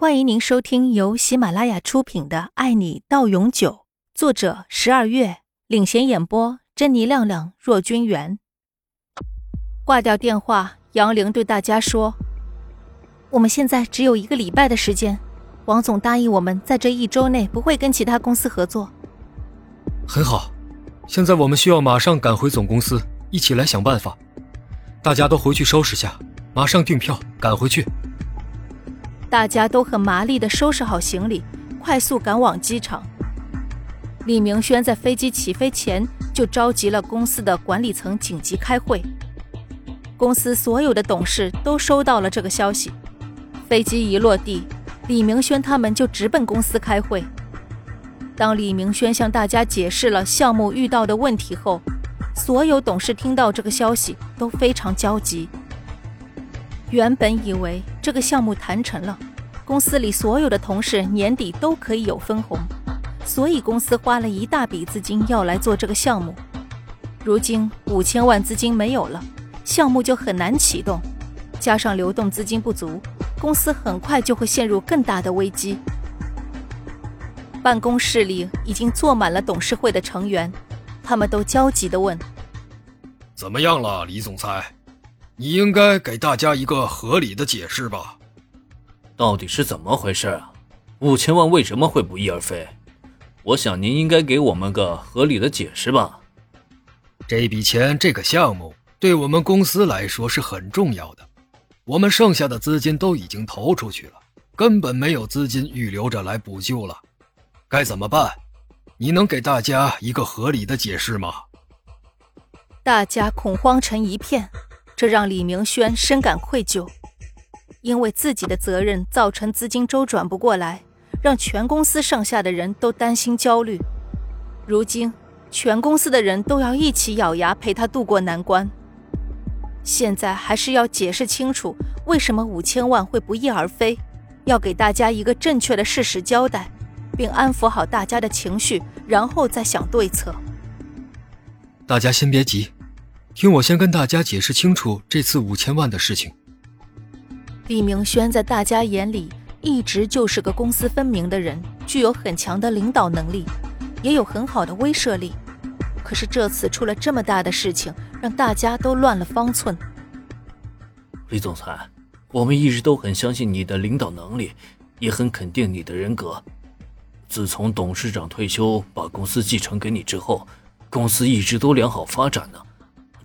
欢迎您收听由喜马拉雅出品的《爱你到永久》，作者十二月领衔演播，珍妮、亮亮、若君元。挂掉电话，杨玲对大家说：“我们现在只有一个礼拜的时间，王总答应我们在这一周内不会跟其他公司合作。”很好，现在我们需要马上赶回总公司，一起来想办法。大家都回去收拾下，马上订票赶回去。大家都很麻利地收拾好行李，快速赶往机场。李明轩在飞机起飞前就召集了公司的管理层紧急开会。公司所有的董事都收到了这个消息。飞机一落地，李明轩他们就直奔公司开会。当李明轩向大家解释了项目遇到的问题后，所有董事听到这个消息都非常焦急。原本以为这个项目谈成了，公司里所有的同事年底都可以有分红，所以公司花了一大笔资金要来做这个项目。如今五千万资金没有了，项目就很难启动，加上流动资金不足，公司很快就会陷入更大的危机。办公室里已经坐满了董事会的成员，他们都焦急地问：“怎么样了，李总裁？”你应该给大家一个合理的解释吧？到底是怎么回事啊？五千万为什么会不翼而飞？我想您应该给我们个合理的解释吧。这笔钱，这个项目对我们公司来说是很重要的，我们剩下的资金都已经投出去了，根本没有资金预留着来补救了。该怎么办？你能给大家一个合理的解释吗？大家恐慌成一片。这让李明轩深感愧疚，因为自己的责任造成资金周转不过来，让全公司上下的人都担心焦虑。如今，全公司的人都要一起咬牙陪他度过难关。现在还是要解释清楚为什么五千万会不翼而飞，要给大家一个正确的事实交代，并安抚好大家的情绪，然后再想对策。大家先别急。听我先跟大家解释清楚这次五千万的事情。李明轩在大家眼里一直就是个公私分明的人，具有很强的领导能力，也有很好的威慑力。可是这次出了这么大的事情，让大家都乱了方寸。李总裁，我们一直都很相信你的领导能力，也很肯定你的人格。自从董事长退休，把公司继承给你之后，公司一直都良好发展呢。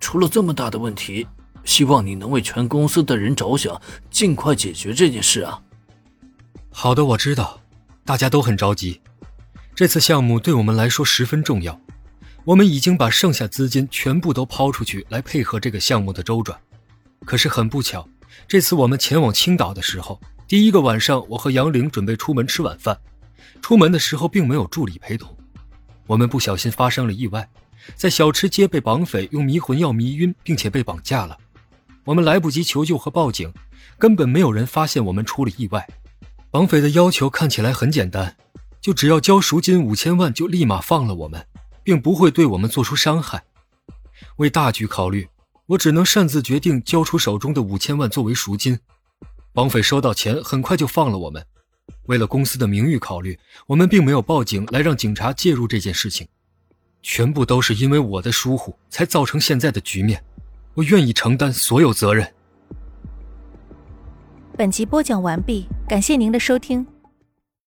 出了这么大的问题，希望你能为全公司的人着想，尽快解决这件事啊！好的，我知道，大家都很着急。这次项目对我们来说十分重要，我们已经把剩下资金全部都抛出去来配合这个项目的周转。可是很不巧，这次我们前往青岛的时候，第一个晚上，我和杨玲准备出门吃晚饭，出门的时候并没有助理陪同，我们不小心发生了意外。在小吃街被绑匪用迷魂药迷晕，并且被绑架了。我们来不及求救和报警，根本没有人发现我们出了意外。绑匪的要求看起来很简单，就只要交赎金五千万，就立马放了我们，并不会对我们做出伤害。为大局考虑，我只能擅自决定交出手中的五千万作为赎金。绑匪收到钱，很快就放了我们。为了公司的名誉考虑，我们并没有报警来让警察介入这件事情。全部都是因为我的疏忽，才造成现在的局面。我愿意承担所有责任。本集播讲完毕，感谢您的收听。